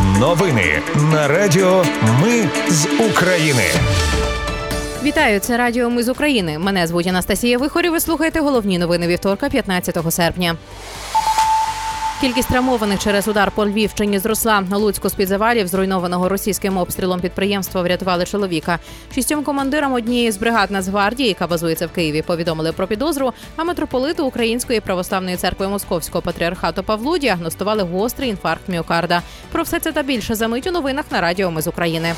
Новини на Радіо Ми з України. Вітаю, це Радіо Ми з України. Мене звуть Анастасія Вихорі. Ви слухаєте головні новини вівторка, 15 серпня. Кількість травмованих через удар по Львівщині зросла. На Луцьку з під завалів, зруйнованого російським обстрілом підприємства, врятували чоловіка. Шістьом командирам однієї з бригад Нацгвардії, яка базується в Києві, повідомили про підозру. А митрополиту Української православної церкви Московського патріархату Павлу діагностували гострий інфаркт міокарда. Про все це та більше за мить у новинах на Радіо Ми з України.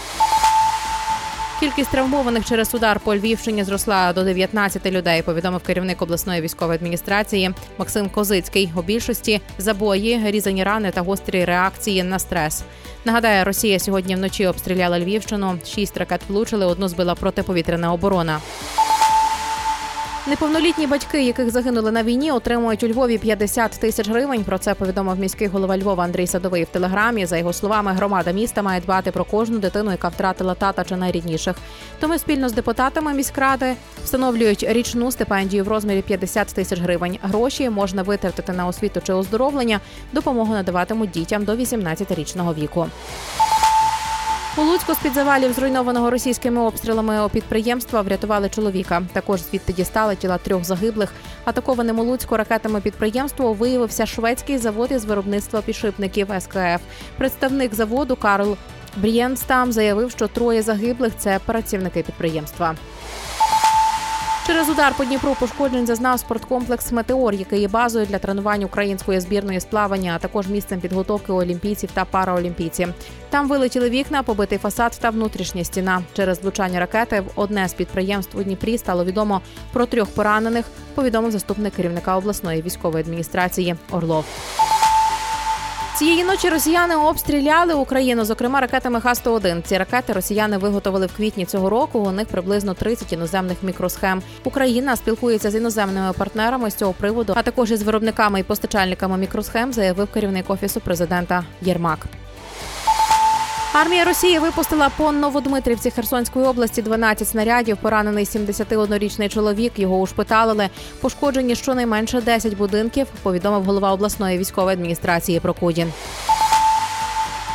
Кількість травмованих через удар по Львівщині зросла до 19 людей. Повідомив керівник обласної військової адміністрації Максим Козицький. У більшості забої, різані рани та гострі реакції на стрес. Нагадаю, Росія сьогодні вночі обстріляла Львівщину. Шість ракет влучили, одну збила протиповітряна оборона. Неповнолітні батьки, яких загинули на війні, отримують у Львові 50 тисяч гривень. Про це повідомив міський голова Львова Андрій Садовий в телеграмі. За його словами, громада міста має дбати про кожну дитину, яка втратила тата чи найрідніших. Тому спільно з депутатами міськради встановлюють річну стипендію в розмірі 50 тисяч гривень. Гроші можна витратити на освіту чи оздоровлення. Допомогу надаватимуть дітям до 18-річного віку. У Луцьку з під завалів зруйнованого російськими обстрілами у підприємства врятували чоловіка. Також звідти дістали тіла трьох загиблих. Атакованим у Луцьку ракетами підприємства виявився шведський завод із виробництва підшипників СКФ. Представник заводу Карл Брієнстам заявив, що троє загиблих це працівники підприємства. Через удар по Дніпру пошкоджень зазнав спорткомплекс Метеор, який є базою для тренувань української збірної з плавання, а також місцем підготовки олімпійців та параолімпійців. Там вилетіли вікна, побитий фасад та внутрішня стіна. Через влучання ракети в одне з підприємств у Дніпрі стало відомо про трьох поранених. Повідомив заступник керівника обласної військової адміністрації Орлов. Цієї ночі росіяни обстріляли Україну, зокрема ракетами Х-101. Ці ракети росіяни виготовили в квітні цього року. У них приблизно 30 іноземних мікросхем. Україна спілкується з іноземними партнерами з цього приводу, а також із виробниками і постачальниками мікросхем, заявив керівник офісу президента Єрмак. Армія Росії випустила по Новодмитрівці Херсонської області 12 снарядів. Поранений 71-річний чоловік. Його ушпиталили. Пошкоджені щонайменше 10 будинків. Повідомив голова обласної військової адміністрації Прокудін.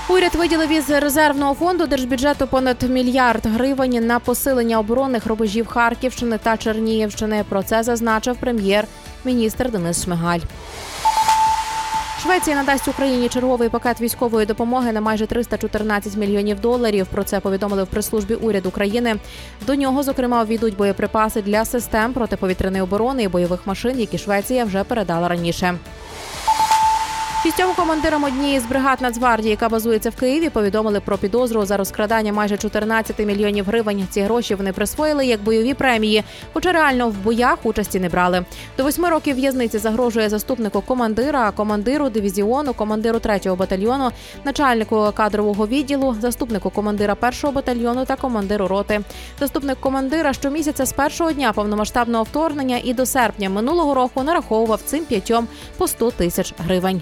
Уряд виділив із резервного фонду держбюджету понад мільярд гривень на посилення оборонних рубежів Харківщини та Чернігівщини. Про це зазначив прем'єр-міністр Денис Шмигаль. Швеція надасть Україні черговий пакет військової допомоги на майже 314 мільйонів доларів. Про це повідомили в прес-службі уряду України. До нього зокрема увійдуть боєприпаси для систем протиповітряної оборони і бойових машин, які Швеція вже передала раніше. Шістьом командирам однієї з бригад Нацгвардії, яка базується в Києві, повідомили про підозру за розкрадання майже 14 мільйонів гривень. Ці гроші вони присвоїли як бойові премії, хоча реально в боях участі не брали. До восьми років в'язниці загрожує заступнику командира, командиру дивізіону, командиру третього батальйону, начальнику кадрового відділу, заступнику командира першого батальйону та командиру роти. Заступник командира щомісяця з першого дня повномасштабного вторгнення і до серпня минулого року нараховував цим п'ятьом по 100 тисяч гривень.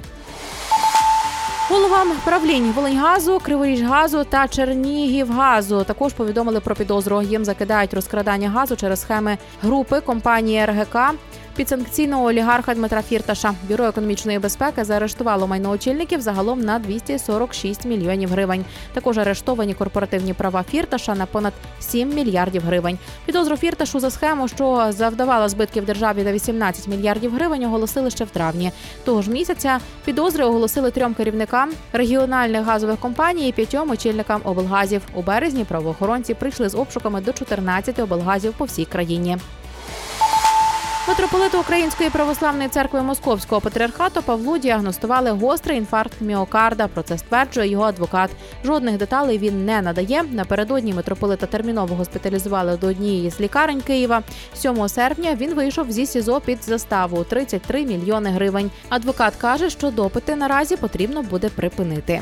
Головам правлінь Волиньгазу, Криворіжгазу та Чернігівгазу також повідомили про підозру. Їм закидають розкрадання газу через схеми групи компанії РГК підсанкційного олігарха Дмитра Фірташа. Бюро економічної безпеки заарештувало майно очільників загалом на 246 мільйонів гривень. Також арештовані корпоративні права Фірташа на понад 7 мільярдів гривень. Підозру Фірташу за схему, що завдавала збитків державі на 18 мільярдів гривень, оголосили ще в травні. Того ж місяця підозри оголосили трьом керівникам регіональних газових компаній і п'ятьом очільникам облгазів. У березні правоохоронці прийшли з обшуками до 14 облгазів по всій країні. Митрополиту Української православної церкви Московського патріархату Павлу діагностували гострий інфаркт міокарда. Про це стверджує його адвокат. Жодних деталей він не надає. Напередодні митрополита терміново госпіталізували до однієї з лікарень Києва. 7 серпня він вийшов зі СІЗО під заставу 33 мільйони гривень. Адвокат каже, що допити наразі потрібно буде припинити.